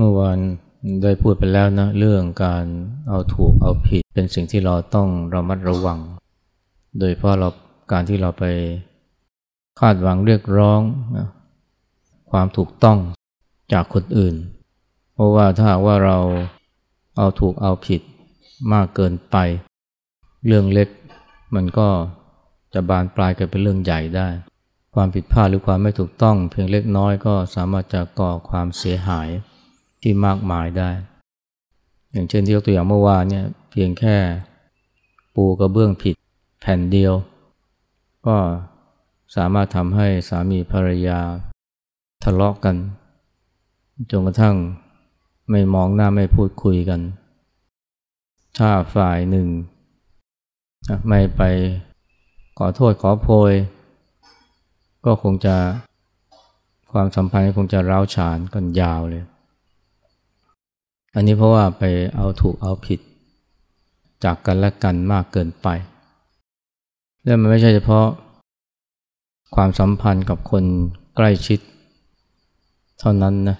เมื่อวานได้พูดไปแล้วนะ เรื่องการเอาถูกเอาผิด เป็นสิ่งที่เราต้องระมัดระวัง โดยเพราะเราการที่เราไปคาดหวังเรียกร้องนะความถูกต้องจากคนอื่น เพราะว่าถ้าหากว่าเราเอาถูกเอาผิดมากเกินไป เรื่องเล็กมันก็จะบานปลายกลายเป็นเรื่องใหญ่ได้ ความผิดพลาดหรือความไม่ถูกต้อง เพียงเล็กน้อยก็สามารถจะก่อความเสียหาย ที่มากมายได้ อย่างเช่นที่ยกตัวอย่างเมื่อวานเนี่ยเพียงแค่ปูกระเบื้องผิดแผ่นเดียว ก็สามารถทำให้สามีภรรยาทะเลาะกกันจนกระทั่งไม่มองหน้าไม่พูดคุยกัน ถ้าฝ่ายหนึ่ง ไม่ไปขอโทษขอโพย ก็คงจะความสัมพันธ์คงจะร้าวฉานกันยาวเลย อันนี้เพราะว่าไปเอาถูกเอาผิด จากกันและกันมากเกินไป และมันไม่ใช่เฉพาะ ความสัมพันธ์กับคนใกล้ชิด เท่านั้นนะ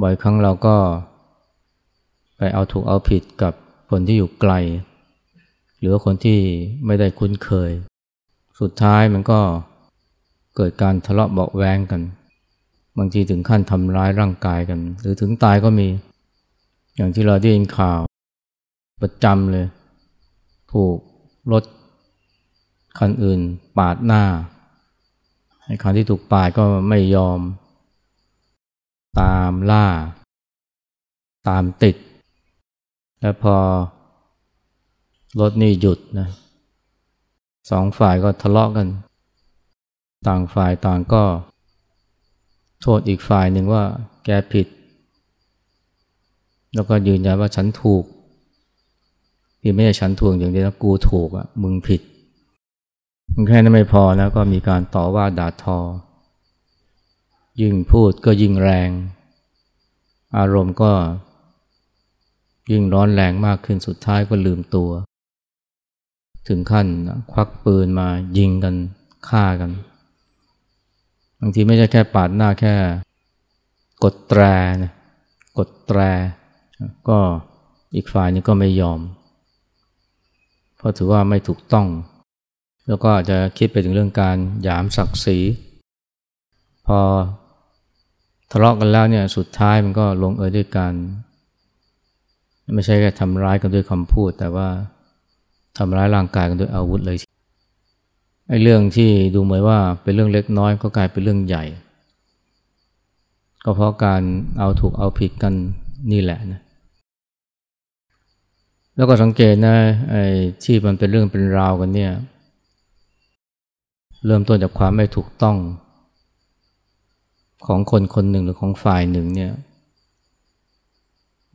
บ่อยครั้งเราก็ ไปเอาถูกเอาผิดกับคนที่อยู่ไกล หรือคนที่ไม่ได้คุ้นเคย สุดท้ายมันก็เกิดการทะเลาะเบาแวงกัน บางทีถึงขั้นทำร้ายร่างกายกัน หรือถึงตายก็มี อย่างที่เราได้ยินข่าว ประจำเลย ถูกรถคันอื่นปาดหน้าไอ้คันที่ถูกปาดก็ไม่ยอม ตามล่า ตามติด แล้วพอรถนี่หยุดนะสองฝ่ายก็ทะเลาะกัน ต่างฝ่ายต่างก็ โทษอีกฝ่ายหนึ่งว่าแกผิด แล้วก็ยืนยันว่าฉันถูกที่ไม่ใช่ฉันถูกอย่างเดียวนะกูถูกอะมึงผิดมันแค่นั้นไม่พอนะก็มีการต่อว่าด่าทอ ยิ่งพูดก็ยิ่งแรง อารมณ์ก็ยิ่งร้อนแรงมากขึ้นสุดท้ายก็ลืมตัว ถึงขั้นควักปืนมายิงกันฆ่ากัน บางทีไม่ใช่แค่ปาดหน้าแค่ กดแตรนะกดแตร ก็อีกฝ่ายนึงก็ไม่ยอม เพราะถือว่าไม่ถูกต้อง แล้วก็อาจจะคิดไปถึงเรื่องการหยามศักดิ์ศรี พอทะเลาะกันแล้วเนี่ยสุดท้ายมันก็ลงเอยด้วยกัน ไม่ใช่แค่ทำร้ายกันด้วยคำพูด แต่ว่าทำร้ายร่างกายกันด้วยอาวุธเลย ไอ้เรื่องที่ดูเหมือนว่าเป็นเรื่องเล็กน้อยก็กลายเป็นเรื่องใหญ่ ก็เพราะการเอาถูกเอาผิดกันนี่แหละนะแล้วก็สังเกตนะไอ้ที่มันเป็นเรื่องเป็นราวกันเนี่ย เริ่มต้นจากความไม่ถูกต้อง ของคนคนหนึ่งหรือของฝ่ายหนึ่งเนี่ย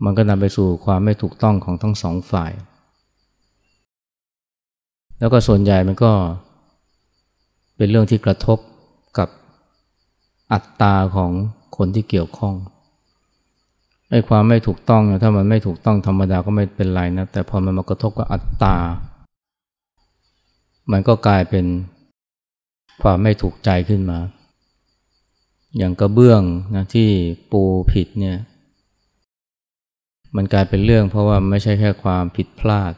มันก็นำไปสู่ความไม่ถูกต้องของทั้งสองฝ่าย แล้วก็ส่วนใหญ่มันก็ เป็นเรื่องที่กระทบกับอัตตาของคนที่เกี่ยวข้องไอ้ความไม่ถูกต้องเนี่ยถ้ามันไม่ถูกต้องธรรมดาก็ไม่เป็นไรนะแต่พอมันมากระทบกับอัตตา มันก็กลายเป็นความไม่ถูกใจขึ้นมา อย่างกระเบื้องนะที่ปูผิดเนี่ย มันกลายเป็นเรื่องเพราะว่าไม่ใช่แค่ความผิดพลาด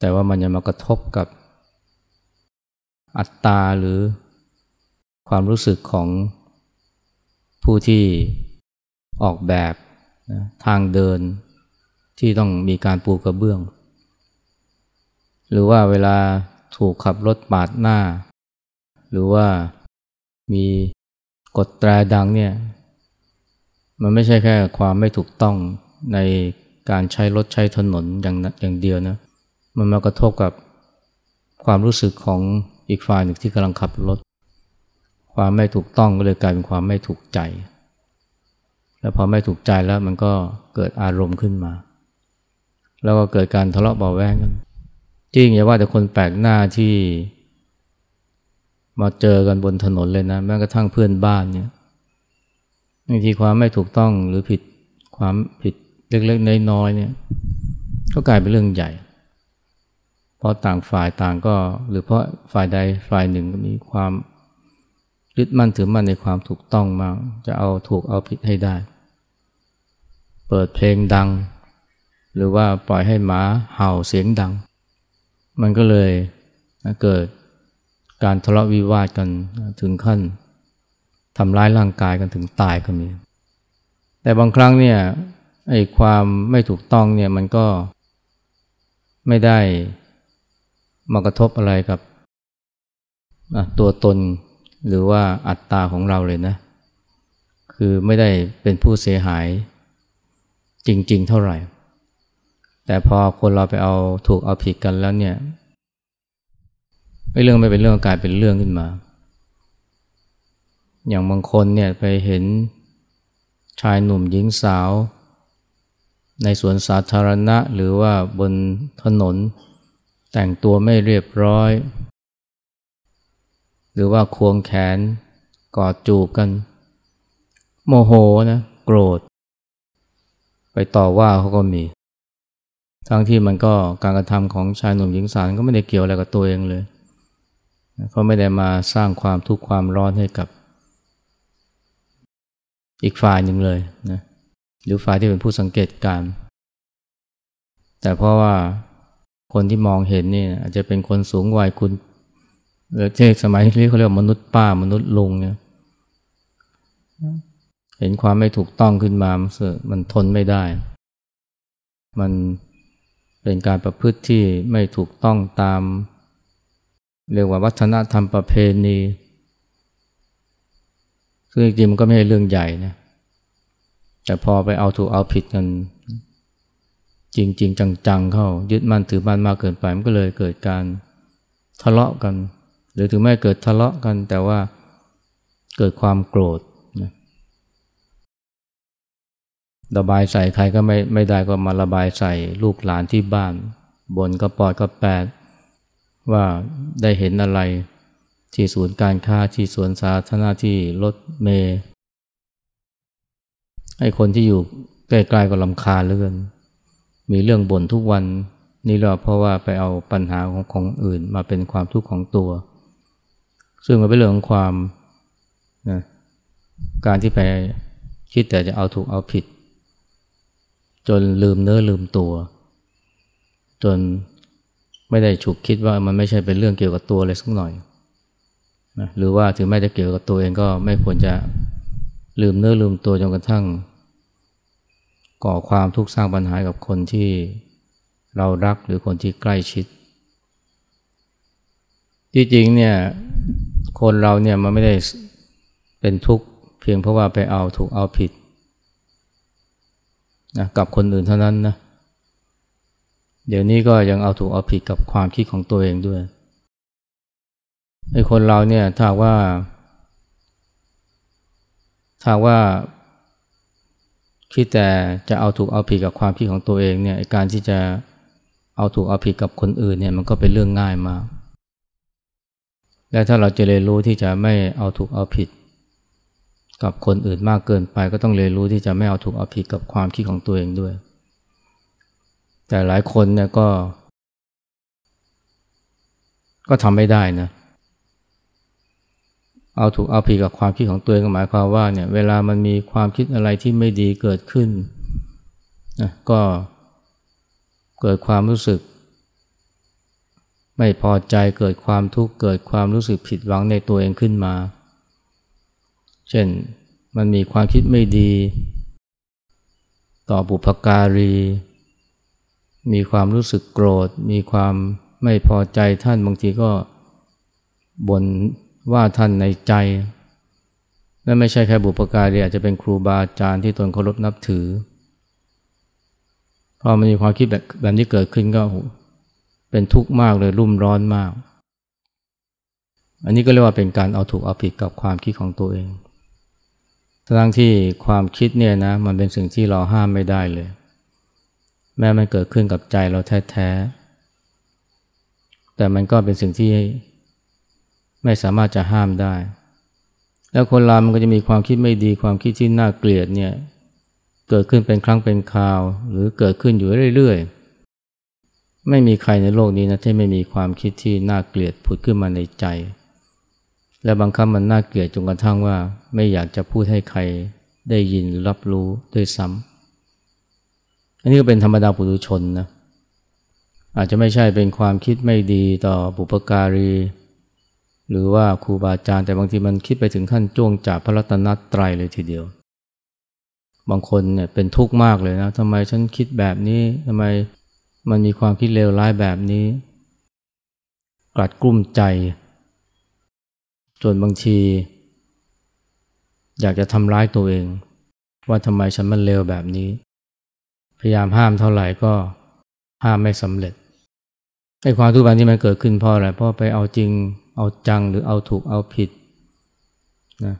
แต่ว่ามันจะมากระทบกับ อัตตาหรือความรู้สึกของผู้ที่ออกแบบนะทางเดินที่ต้องมีการปูกระเบื้อง หรือว่าเวลาถูกขับรถปาดหน้า หรือว่ามีกดแตรดังเนี่ย มันไม่ใช่แค่ความไม่ถูกต้องในการใช้รถใช้ถนนอย่างอย่างเดียวนะ มันมากระทบกับความรู้สึกของ อีกฝ่ายหนึ่งที่กำลังขับรถ ความไม่ถูกต้องก็เลยกลายเป็นความไม่ถูกใจ แล้วพอไม่ถูกใจแล้วมันก็เกิดอารมณ์ขึ้นมา แล้วก็เกิดการทะเลาะเบาแวงกันจริงอย่าว่าแต่คนแปลกหน้าที่ มาเจอกันบนถนนเลยนะแม้กระทั่งเพื่อนบ้านเนี่ยบางทีความไม่ถูกต้องหรือผิดความผิดเล็กๆน้อยๆเนี่ยก็กลายเป็นเรื่องใหญ่ เพราะต่างฝ่ายต่างก็ หรือเพราะฝ่ายใดฝ่ายหนึ่งมีความยึดมั่นถือมั่นในความถูกต้องมาก จะเอาถูกเอาผิดให้ได้ เปิดเพลงดัง หรือว่าปล่อยให้หมาเห่าเสียงดัง มันก็เลยเกิดการทะเลาะวิวาทกันถึงขั้นทำร้ายร่างกายกันถึงตายก็มี แต่บางครั้งเนี่ยไอ้ความไม่ถูกต้องเนี่ยมันก็ไม่ได้ มากระทบอะไรกับตัวตนหรือว่าอัตตาของเราเลยนะ คือไม่ได้เป็นผู้เสียหายจริง ๆ เท่าไหร่ แต่พอคนเราไปเอาถูกเอาผิดกันแล้วเนี่ยไม่เรื่องไม่เป็นเรื่องกลายเป็นเรื่องขึ้นมา อย่างบางคนเนี่ยไปเห็นชายหนุ่มหญิงสาว ในสวนสาธารณะหรือว่าบนถนน แต่งตัวไม่เรียบร้อย หรือว่าควงแขนกอดจูบกัน โมโหนะโกรธ ไปต่อว่าเขาก็มี ทั้งที่มันก็การกระทำของชายหนุ่มหญิงสาวก็ไม่ได้เกี่ยวอะไรกับตัวเองเลยเขาไม่ได้มาสร้างความทุกข์ความร้อนให้กับ อีกฝ่ายหนึ่งเลยนะหรือฝ่ายที่เป็นผู้สังเกตการ แต่เพราะว่า คนที่มองเห็นนี่อาจจะเป็นคนสูงวัยคุณหรือเช่สมัยที่เขาเรียกมนุษย์ป้ามนุษย์ลุงเนี่ยเห็นความไม่ถูกต้องขึ้นมามันทนไม่ได้ มันเป็นการประพฤติที่ไม่ถูกต้องตาม เรียกว่าวัฒนธรรมประเพณีซึ่งจริงมันก็ไม่ใช่เรื่องใหญ่นะแต่พอไปเอาถูกเอาผิดกัน จริงๆจังๆ เข้ายึดมั่นถือมั่นมากเกินไปมันก็เลยเกิดการทะเลาะกัน หรือถึงไม่เกิดทะเลาะกันแต่ว่าเกิดความโกรธนะระบายใส่ใครก็ไม่ไม่ได้ก็มาระบายใส่ลูกหลานที่บ้านบนก็ปอดก็แปดว่าได้เห็นอะไรที่ศูนย์การค้าที่สวนสาธารณะที่รถเมย์ให้คนที่อยู่ใกล้ๆก็ลำคาญเหลือเกิน มีเรื่องบ่นทุกวัน นี่เราเพราะว่าไปเอาปัญหาของของอื่นมาเป็นความทุกข์ของตัว ซึ่งมันเป็นเรื่องของความนะการที่ไปคิดแต่จะเอาถูกเอาผิด จนลืมเนื้อลืมตัว จนไม่ได้ฉุกคิดว่ามันไม่ใช่เป็นเรื่องเกี่ยวกับตัวเลยสักหน่อยนะหรือว่าถึงแม้จะเกี่ยวกับตัวเองก็ไม่ควรจะลืมเนื้อลืมตัวจนกระทั่ง ก่อความทุกข์สร้างปัญหากับคนที่เรารักหรือคนที่ใกล้ชิด ที่จริงเนี่ยคนเราเนี่ยมันไม่ได้เป็นทุกข์เพียงเพราะว่าไปเอาถูกเอาผิดนะกับคนอื่นเท่านั้นนะเดี๋ยวนี้ก็ยังเอาถูกเอาผิดกับความคิดของตัวเองด้วยไอ้คนเราเนี่ยถ้าว่า ถ้าว่า คิดแต่จะเอาถูกเอาผิดกับความคิดของตัวเองเนี่ยการที่จะเอาถูกเอาผิดกับคนอื่นเนี่ยมันก็เป็นเรื่องง่ายมาก และถ้าเราจะเรียนรู้ที่จะไม่เอาถูกเอาผิด กับคนอื่นมากเกินไป ก็ต้องเรียนรู้ที่จะไม่เอาถูกเอาผิดกับความคิดของตัวเองด้วย แต่หลายคนเนี่ยก็ ก็ทำไม่ได้นะเเอาถูกเอาผิดกับความคิดของตัวเองหมายความว่าเนี่ยเวลามันมีความคิดอะไรที่ไม่ดีเกิดขึ้นนะก็เกิดความรู้สึก ไม่พอใจเกิดความทุกข์เกิดความรู้สึกผิดหวังในตัวเองขึ้นมา เช่นมันมีความคิดไม่ดี ต่อบุพการี มีความรู้สึกโกรธ มีความไม่พอใจท่านบางทีก็บ่น ว่าท่านในใจ และไม่ใช่แค่บุปการีอาจจะเป็นครูบาอาจารย์ที่ตนเคารพนับถือ พอมันมีความคิดแบบแบบนี้เกิดขึ้นก็เป็นทุกข์มากเลยรุ่มร้อนมาก อันนี้ก็เรียกว่าเป็นการเอาถูกเอาผิดกับความคิดของตัวเองทั้งที่ความคิดเนี่ยนะมันเป็นสิ่งที่เราห้ามไม่ได้เลย แม้มันเกิดขึ้นกับใจเราแท้ๆแต่มันก็เป็นสิ่งที่ ไม่สามารถจะห้ามได้ แล้วคนเรามันก็จะมีความคิดไม่ดีความคิดที่น่าเกลียดเนี่ยเกิดขึ้นเป็นครั้งเป็นคราว หรือเกิดขึ้นอยู่เรื่อยๆ ไม่มีใครในโลกนี้นะที่ไม่มีความคิดที่น่าเกลียดผุดขึ้นมาในใจ และบางครั้งมันน่าเกลียดจนกระทั่งว่าไม่อยากจะพูดให้ใครได้ยินรับรู้ด้วยซ้ำอันนี้ก็เป็นธรรมดาปุถุชนนะอาจจะไม่ใช่เป็นความคิดไม่ดีต่อบุปการี หรือว่าครูบาอาจารย์แต่บางทีมันคิดไปถึงขั้นจ้วงจากพระรัตนตรัยเลยทีเดียว บางคนเนี่ยเป็นทุกข์มากเลยนะทำไมฉันคิดแบบนี้ทำไมมันมีความคิดเลวร้ายแบบนี้ กลัดกลุ้มใจ จนบางที อยากจะทำร้ายตัวเอง ว่าทำไมฉันมันเลวแบบนี้ พยายามห้ามเท่าไหร่ก็ห้ามไม่สำเร็จไอ้ความทุกข์แบบนี้มันเกิดขึ้นเพราะอะไรเพราะไปเอาจริง เอาจังหรือเอาถูกเอาผิดนะ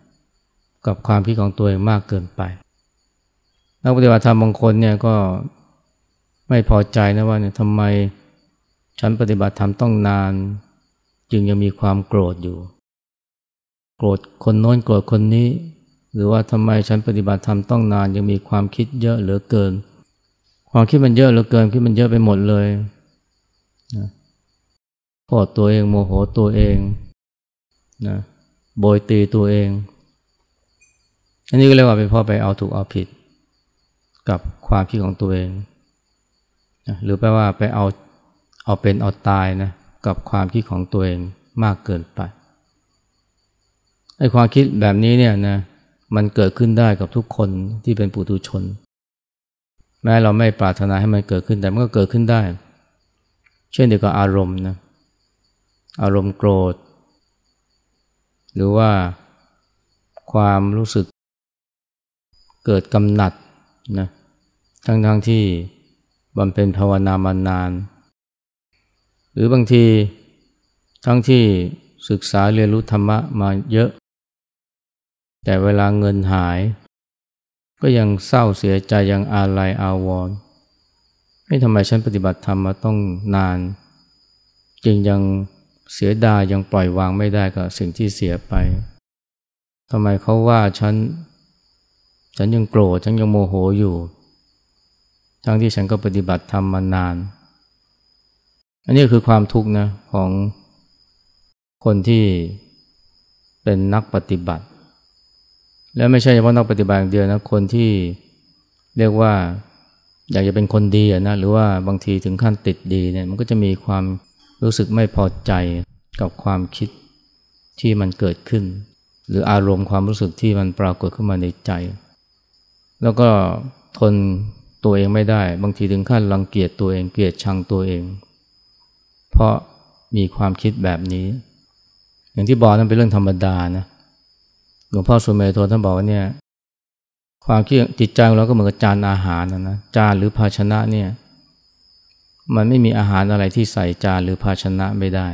กับความคิดของตัวเองมากเกินไป นักปฏิบัติธรรมบางคนเนี่ยก็ไม่พอใจนะว่าเนี่ยทำไมฉันปฏิบัติธรรมต้องนาน จึงยังมีความโกรธอยู่ โกรธคนโน้นโกรธคนนี้ หรือว่าทำไมฉันปฏิบัติธรรมต้องนาน ยังมีความคิดเยอะเหลือเกิน ความคิดมันเยอะเหลือเกินคิดมันเยอะไปหมดเลย โกรธตัวเองโมโหตัวเองนะโบยตีตัวเอง อันนี้ก็เรียกว่าเป็นพ่อไปเอาถูกเอาผิด กับความคิดของตัวเองหรือแปลว่าไปเอาเอาเป็นเอาตายนะกับความคิดของตัวเองมากเกินไปไอ้ความคิดแบบนี้เนี่ยนะมันเกิดขึ้นได้กับทุกคนที่เป็นปุถุชน แม้เราไม่ปรารถนาให้มันเกิดขึ้นแต่มันก็เกิดขึ้นได้ เช่นเดียวกับอารมณ์นะ อารมณ์โกรธ หรือว่าความรู้สึกเกิดกำหนัดนะทั้งๆทที่บำเพ็ญภาวนามานาน หรือบางทีทั้งที่ศึกษาเรียนรู้ธรรมะมาเยอะ แต่เวลาเงินหาย ก็ยังเศร้าเสียใจยังอาลัยอาวรณ์ไม่ทำไมฉันปฏิบัติธรรมมาต้องนาน จึงยัง เสียดายยังปล่อยวางไม่ได้กับสิ่งที่เสียไปทำไมเขาว่าฉัน ฉันยังโกรธฉันยังโมโหอยู่ ทั้งที่ฉันก็ปฏิบัติธรรมมานาน อันนี้คือความทุกข์นะของคนที่เป็นนักปฏิบัติ แล้วไม่ใช่เฉพาะนักปฏิบัติอย่างเดียวนะคนที่เรียกว่าอยากจะเป็นคนดีนะหรือว่าบางทีถึงขั้นติดดีเนี่ยมันก็จะมีความ รู้สึกไม่พอใจกับความคิดที่มันเกิดขึ้น หรืออารมณ์ความรู้สึกที่มันปรากฏขึ้นมาในใจ แล้วก็ทนตัวเองไม่ได้ บางทีถึงขั้นรังเกียจตัวเองเกลียดชังตัวเอง เพราะมีความคิดแบบนี้ อย่างที่บอกนั้นเป็นเรื่องธรรมดานะหลวงพ่อสุเมโทท่านบอกว่าเนี่ยความคิดจิตใจของเราก็เหมือนกับจานอาหารนะนะจานหรือภาชนะเนี่ย มันไม่มีอาหารอะไรที่ใส่จานหรือภาชนะไม่ได้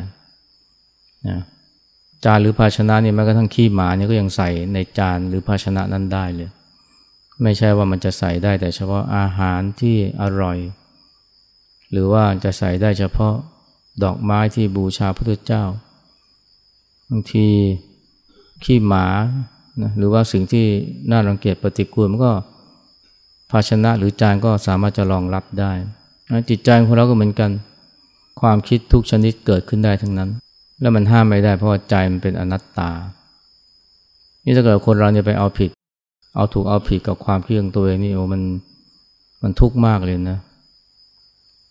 นะจานหรือภาชนะนี่แม้กระทั่งขี้หมาเนี่ยก็ยังใส่ในจานหรือภาชนะนั้นได้เลย ไม่ใช่ว่ามันจะใส่ได้แต่เฉพาะอาหารที่อร่อย หรือว่าจะใส่ได้เฉพาะดอกไม้ที่บูชาพระพุทธเจ้าบางทีขี้หมานะหรือว่าสิ่งที่น่ารังเกียจปฏิกูลมันก็ภาชนะหรือจานก็สามารถจะรองรับได้ จิตใจของเราก็เหมือนกัน ความคิดทุกชนิดเกิดขึ้นได้ทั้งนั้น แล้วมันห้ามไม่ได้เพราะว่าใจมันเป็นอนัตตา นี่ถ้าเกิดคนเราเนี่ยไปเอาผิด เอาถูกเอาผิดกับความคิดของตัวเองนี่โอ้มันมันทุกข์มากเลยนะ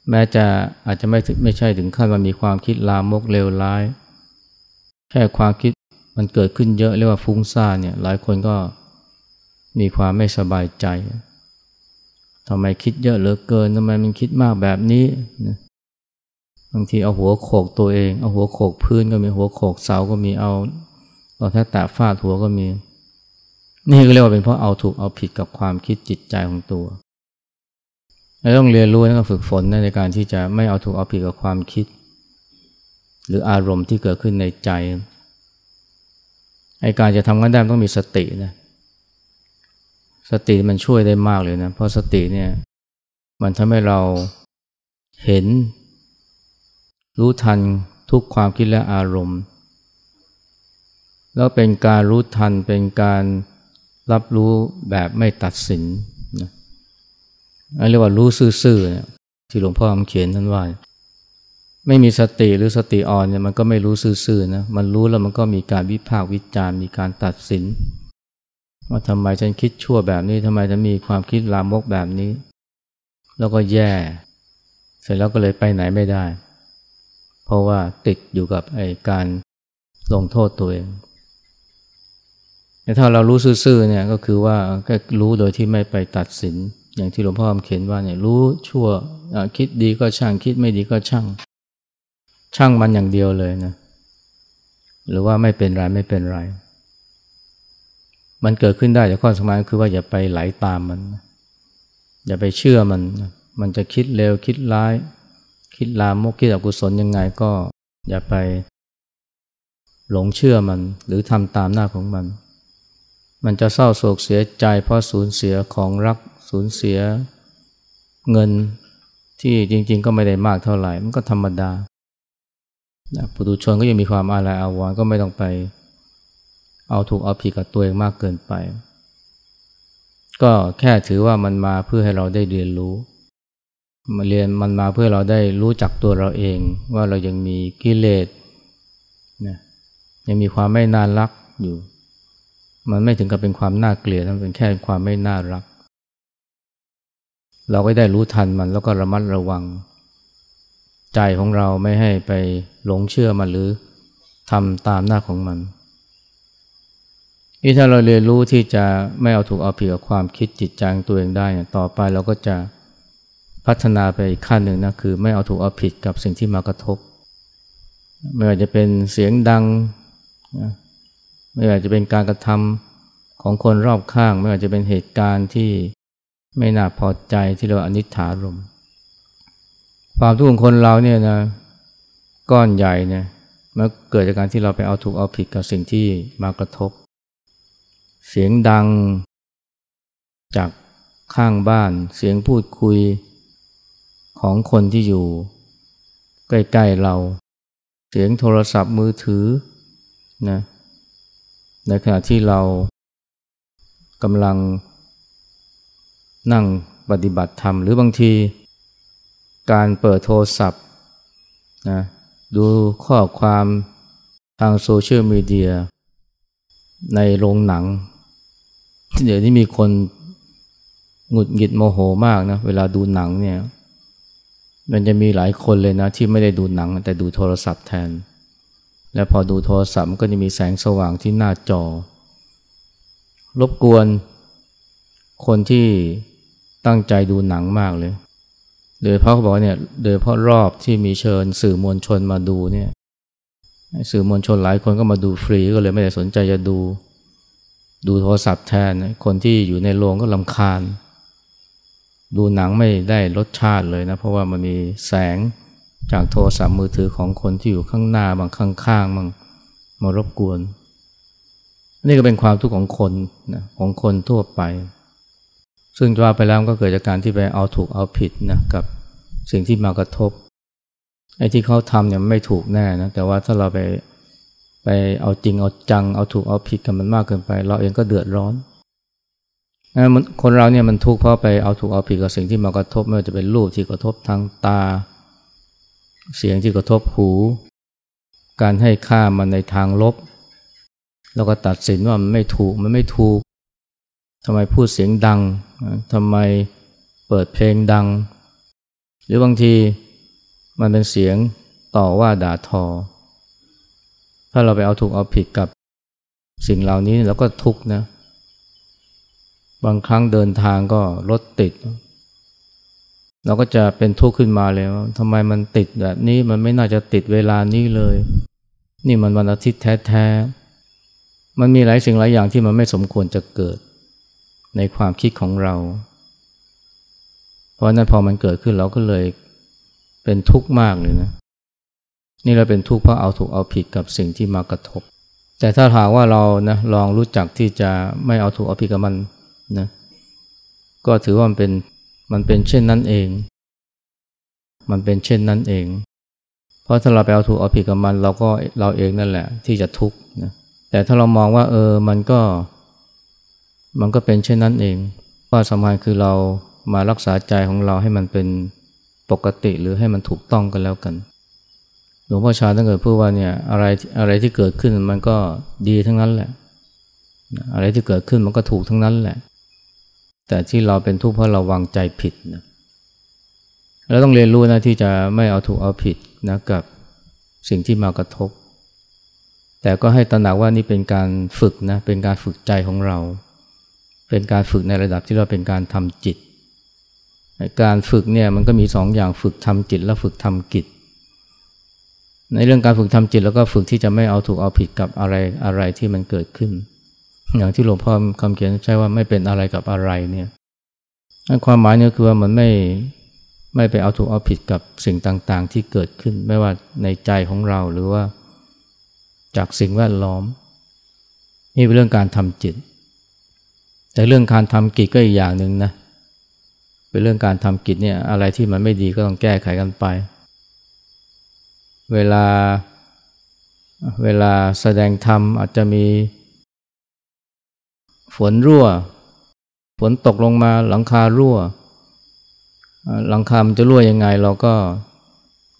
แม้จะอาจจะไม่ไม่ใช่ถึงขั้นมันมีความคิดลามกเลวร้าย แค่ความคิดมันเกิดขึ้นเยอะเรียกว่าฟุ้งซ่านเนี่ยหลายคนก็มีความไม่สบายใจ ทำไมคิดเยอะเหลือเกินทำไมมันคิดมากแบบนี้นะบางทีเอาหัวโขกตัวเอง เอาหัวโขกพื้นก็มีหัวโขกเสาก็มีเอาเอาแท้แตะฟาดหัวก็มี นี่ก็เรียกว่าเป็นเพราะเอาถูกเอาผิดกับความคิดจิตใจของตัวเราต้องเรียนรู้และฝึกฝนในการที่จะไม่เอาถูกเอาผิดกับความคิด หรืออารมณ์ที่เกิดขึ้นในใจไอการจะทำงั้นได้ต้องมีสตินะ สติมันช่วยได้มากเลยนะ เพราะสติเนี่ย มันทำให้เราเห็น รู้ทันทุกความคิดและอารมณ์ แล้วเป็นการรู้ทันเป็นการรับรู้แบบไม่ตัดสินนะเรียกว่ารู้ซื่อๆเนี่ยที่หลวงพ่อคำเขียนท่านว่า ไม่มีสติหรือสติอ่อนเนี่ยมันก็ไม่รู้ซื่อๆนะมันรู้แล้วมันก็มีการวิพากษ์วิจารณ์มีการตัดสิน ว่าทำไมฉันคิดชั่วแบบนี้ทำไมฉันมีความคิดลามกแบบนี้ แล้วก็แย่ เสร็จแล้วก็เลยไปไหนไม่ได้ เพราะว่าติดอยู่กับไอ้การลงโทษตัวเองแต่ถ้าเรารู้ซื่อๆเนี่ยก็คือว่าก็รู้โดยที่ไม่ไปตัดสิน อย่างที่หลวงพ่อเขียนว่าเนี่ยรู้ชั่วคิดดีก็ช่างคิดไม่ดีก็ช่าง ช่างมันอย่างเดียวเลยนะหรือว่าไม่เป็นไรไม่เป็นไร มันเกิดขึ้นได้แต่ข้อสำคัญคือว่าอย่าไปไหลาตามมัน อย่าไปเชื่อมัน มันจะคิดเร็วคิดร้าย คิดลามกคิดอกุศลยังไงก็ อย่าไป หลงเชื่อมัน หรือทำตามหน้าของมัน มันจะเศร้าโศกเสียใจ เพราะสูญเสียของรักสูญเสีย เงินที่จริง ๆ ก็ไม่ได้มากเท่าไหร่ มันก็ธรรมดานะปุถุชนก็ยังมีความอาลัยอาวรณ์ก็ไม่ต้องไป เอาถูกเอาผิดกับตัวเองมากเกินไป ก็แค่ถือว่ามันมาเพื่อให้เราได้เรียนรู้มาเรียนมันมาเพื่อเราได้รู้จักตัวเราเอง ว่าเรายังมีกิเลสนะยังมีความไม่น่ารักอยู่ มันไม่ถึงกับเป็นความน่าเกลียดมันเป็นแค่ความไม่น่ารัก เราก็ได้รู้ทันมันแล้วก็ระมัดระวัง ใจของเราไม่ให้ไปหลงเชื่อมันหรือทำตามหน้าของมัน นี่ถ้าเราเรียนรู้ที่จะไม่เอาถูกเอาผิดกับความคิดจิตใจตัวเองได้เนี่ยต่อไปเราก็จะพัฒนาไปอีกขั้นหนึ่งนะคือไม่เอาถูกเอาผิดกับสิ่งที่มากระทบ ไม่ว่าจะเป็นเสียงดังนะไม่ว่าจะเป็นการกระทำของคนรอบข้าง ไม่ว่าจะเป็นเหตุการณ์ที่ไม่น่าพอใจที่เราอนิจฐารมความทุกข์ของคนเราเนี่ยนะก้อนใหญ่เนี่ยมันเกิดจากการที่เราไปเอาถูกเอาผิดกับสิ่งที่มากระทบ เสียงดัง จากข้างบ้าน เสียงพูดคุยของคนที่อยู่ ใกล้ๆเรา เสียงโทรศัพท์มือถือนะในขณะที่เรากำลังนั่งปฏิบัติธรรม หรือบางที การเปิดโทรศัพท์นะดูข้อความทางโซเชียลมีเดีย ในโรงหนัง เดี๋ยวนี้มีคนหงุดหงิดโมโหมากนะ เวลาดูหนังเนี่ย มันจะมีหลายคนเลยนะ ที่ไม่ได้ดูหนัง แต่ดูโทรศัพท์แทน และพอดูโทรศัพท์ก็จะมีแสงสว่างที่หน้าจอ รบกวนคนที่ตั้งใจดูหนังมากเลย โดยเพราะเขาบอกเนี่ย โดยเพราะรอบที่มีเชิญสื่อมวลชนมาดูเนี่ย สื่อมวลชนหลายคนก็มาดูฟรีก็เลยไม่ได้สนใจจะดู ดูโทรศัพท์แทน คนที่อยู่ในโรงก็ลำคาญ ดูหนังไม่ได้รสชาติเลยนะ เพราะว่ามันมีแสงจากโทรศัพท์มือถือของคนที่อยู่ข้างหน้าบางข้างๆบางมารบกวน นี่ก็เป็นความทุกข์ของคนนะของคนทั่วไป ซึ่งว่าไปแล้วก็เกิดจากการที่ไปเอาถูกเอาผิดนะกับสิ่งที่มากระทบ ไอ้ที่เขาทำเนี่ยไม่ถูกแน่นะแต่ว่าถ้าเราไปไปเอาจริงเอาจังเอาถูกเอาผิดกับมันมากเกินไป เราเองก็เดือดร้อนนะคนเราเนี่ยมันทุกข์เพราะไปเอาถูกเอาผิดกับสิ่งที่มากระทบไม่ว่าจะเป็นรูปที่กระทบทางตา เสียงที่กระทบหู การให้ค่ามันในทางลบ แล้วก็ตัดสินว่ามันไม่ถูกมันไม่ถูกทำไมพูดเสียงดังทำไมเปิดเพลงดัง หรือบางที มันเป็นเสียงต่อว่าด่าทอ ถ้าเราไปเอาถูกเอาผิดกับสิ่งเหล่านี้เราก็ทุกข์นะ บางครั้งเดินทางก็รถติด เราก็จะเป็นทุกข์ขึ้นมาเลยว่าทำไมมันติดแบบนี้มันไม่น่าจะติดเวลานี้เลย นี่มันวันอาทิตย์แท้ๆ มันมีหลายสิ่งหลายอย่างที่มันไม่สมควรจะเกิดในความคิดของเรา เพราะนั้นพอมันเกิดขึ้นเราก็เลย เป็นทุกข์มากเลยนะ นี่เราเป็นทุกข์เพราะเอาถูกเอาผิดกับสิ่งที่มากระทบ แต่ถ้าถามว่าเรานะลองรู้จักที่จะไม่เอาถูกเอาผิดกับมันนะก็ถือว่ามันเป็นมันเป็นเช่นนั้นเอง มันเป็นเช่นนั้นเอง เพราะถ้าเราไปเอาถูกเอาผิดกับมัน เราก็เราเองนั่นแหละ ที่จะทุกข์นะแต่ถ้าเรามองว่า เออมันก็ มันก็เป็นเช่นนั้นเองว่าสำคัญคือเรามารักษาใจของเราให้มันเป็น ปกติหรือให้มันถูกต้องกันแล้วกัน หลวงพ่อชาท่านเคยพูดว่าเนี่ยอะไรอะไรที่เกิดขึ้นมันก็ดีทั้งนั้นแหละ อะไรที่เกิดขึ้นมันก็ถูกทั้งนั้นแหละ แต่ที่เราเป็นทุกข์เพราะเราวางใจผิดนะเราต้องเรียนรู้นะที่จะไม่เอาถูกเอาผิดนะกับสิ่งที่มากระทบ แต่ก็ให้ตระหนักว่านี่เป็นการฝึกนะเป็นการฝึกใจของเรา เป็นการฝึกในระดับที่เราเป็นการทำจิต การฝึกเนี่ยมันก็มีสองอย่างฝึกทำจิตและฝึกทำกิจ ในเรื่องการฝึกทำจิตแล้วก็ฝึกที่จะไม่เอาถูกเอาผิดกับอะไรอะไรที่มันเกิดขึ้น อย่างที่หลวงพ่อคำเขียนใช่ว่าไม่เป็นอะไรกับอะไรเนี่ยความหมายเนี่ยคือว่ามันไม่ไม่ไปเอาถูกเอาผิดกับสิ่งต่างๆ ที่เกิดขึ้น ไม่ว่าในใจของเราหรือว่า จากสิ่งแวดล้อม นี่เป็นเรื่องการทำจิต แต่เรื่องการทำกิจก็อีกอย่างหนึ่งนะเเป็นเรื่องการทำกิจเนี่ยอะไรที่มันไม่ดีก็ต้องแก้ไขกันไป เวลาเวลาแสดงธรรมอาจจะมี ฝนรั่ว ฝนตกลงมาหลังคารั่ว หลังคามันจะรั่วยังไง เราก็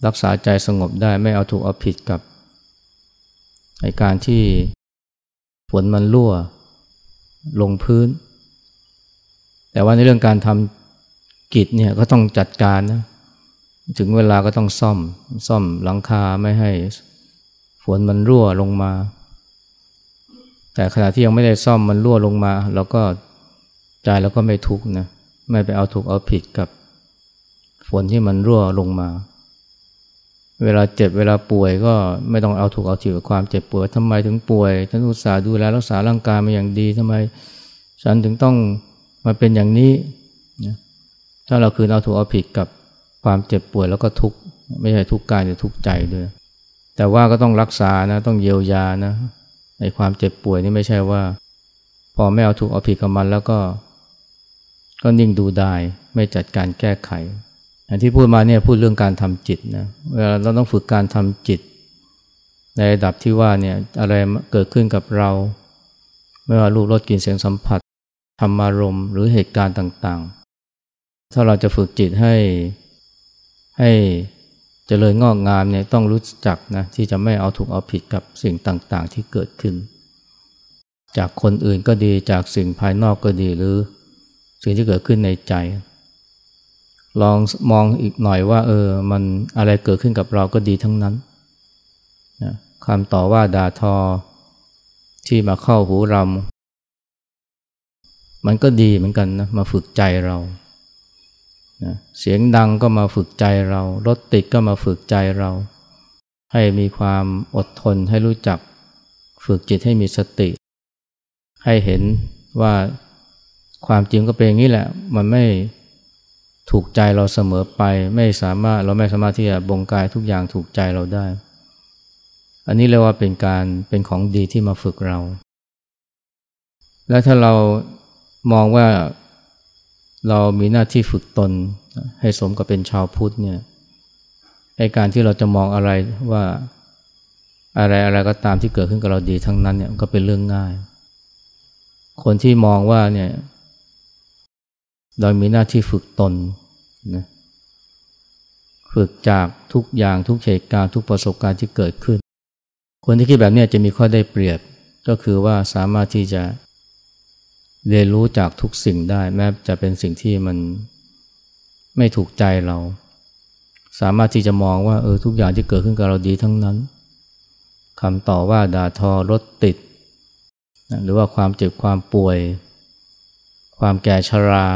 รักษาใจสงบได้ไม่เอาถูกเอาผิดกับในการที่ฝนมันรั่วลงพื้น แต่ว่าในเรื่องการทำ กิจเนี่ยก็ต้องจัดการนะถึงเวลาก็ต้องซ่อมซ่อมหลังคาไม่ให้ฝนมันรั่วลงมา แต่ขณะที่ยังไม่ได้ซ่อมมันรั่วลงมาเราก็ใจเราก็ไม่ทุกข์นะไม่ไปเอาถูกเอาผิดกับฝนที่มันรั่วลงมา เวลาเจ็บเวลาป่วยก็ไม่ต้องเอาถูกเอาถือความเจ็บป่วยทำไมถึงป่วยฉันอุตส่าห์ดูแลรักษาร่างกายมาอย่างดีทำไม ฉันถึงต้องมาเป็นอย่างนี้ ถ้าเราคืนเอาถูกเอาผิดกับความเจ็บป่วยแล้วก็ทุกข์ไม่ใช่ทุกข์กายหรือทุกข์ใจด้วย แต่ว่าก็ต้องรักษานะต้องเยียวยานะในความเจ็บป่วยนี่ไม่ใช่ว่า พอไม่เอาถูกเอาผิดกับมันแล้วก็ ก็นิ่งดูได้ไม่จัดการแก้ไขที่พูดมาเนี่ยพูดเรื่องการทำจิตนะเวลาเราต้องฝึกการทำจิต ในระดับที่ว่าเนี่ยอะไรเกิดขึ้นกับเรา ไม่ว่ารูปรสกลิ่นเสียงสัมผัสธรรมารมหรือเหตุการณ์ต่างๆ ถ้าเราจะฝึกจิตให้ให้เจริญงอกงามเนี่ยต้องรู้จักนะที่จะไม่เอาถูกเอาผิดกับสิ่งต่างๆ ที่เกิดขึ้น จากคนอื่นก็ดีจากสิ่งภายนอกก็ดีหรือสิ่งที่เกิดขึ้นในใจ ลองมองอีกหน่อยว่าเออมันอะไรเกิดขึ้นกับเราก็ดีทั้งนั้นนะคำต่อว่าด่าทอที่มาเข้าหูเรา มันก็ดีเหมือนกันนะมาฝึกใจเรา นะเสียงดังก็มาฝึกใจเรา รถติดก็มาฝึกใจเรา ให้มีความอดทนให้รู้จัก ฝึกจิตให้มีสติ ให้เห็นว่าความจริงก็เป็นอย่างนี้แหละ มันไม่ถูกใจเราเสมอไป ไม่สามารถเราไม่สามารถที่จะบงกายทุกอย่างถูกใจเราได้ อันนี้เรียกว่าเป็นการเป็นของดีที่มาฝึกเรา และถ้าเรามองว่า เรามีหน้าที่ฝึกตนให้สมกับเป็นชาวพุทธเนี่ยไอการที่เราจะมองอะไรว่าอะไรอะไรก็ตามที่เกิดขึ้นกับเราดีทั้งนั้นเนี่ยก็เป็นเรื่องง่าย คนที่มองว่าเนี่ยเรามีหน้าที่ฝึกตนนะฝึกจากทุกอย่างทุกเหตุการณ์ทุกประสบการณ์ที่เกิดขึ้น คนที่คิดแบบนี้จะมีข้อได้เปรียบก็คือว่าสามารถที่จะ เรียนรู้จากทุกสิ่งได้ แม้จะเป็นสิ่งที่มันไม่ถูกใจเรา สามารถที่จะมองว่าเออทุกอย่างที่เกิดขึ้นกับเราดีทั้งนั้นคำต่อว่าด่าทอรถติด หรือว่าความเจ็บความป่วย ความแก่ชรา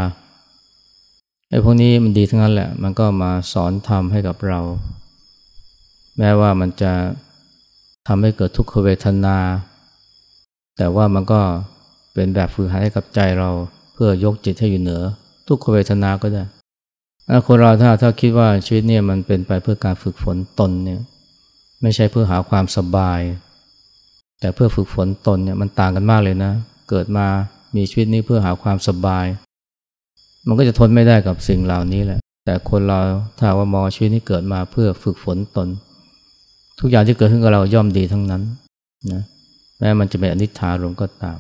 ไอ้พวกนี้มันดีทั้งนั้นแหละ มันก็มาสอนทำให้กับเรา แม้ว่ามันจะทำให้เกิดทุกขเวทนา แต่ว่ามันก็ เป็นแบบฝึกหัดให้กับใจเราเพื่อยกจิตให้อยู่เหนือ ทุกขเวทนาก็ได้คนเราถ้าถ้าคิดว่าชีวิตเนี่ยมันเป็นไปเพื่อการฝึกฝนตนเนี่ยไม่ใช่เพื่อหาความสบาย แต่เพื่อฝึกฝนตนเนี่ยมันต่างกันมากเลยนะ เกิดมามีชีวิตนี้เพื่อหาความสบาย มันก็จะทนไม่ได้กับสิ่งเหล่านี้แหละ แต่คนเราถ้าว่ามองชีวิตที่เกิดมาเพื่อฝึกฝนตน ทุกอย่างที่เกิดขึ้นกับเราย่อมดีทั้งนั้นนะแม้มันจะเป็นอนิจจารมก็ตาม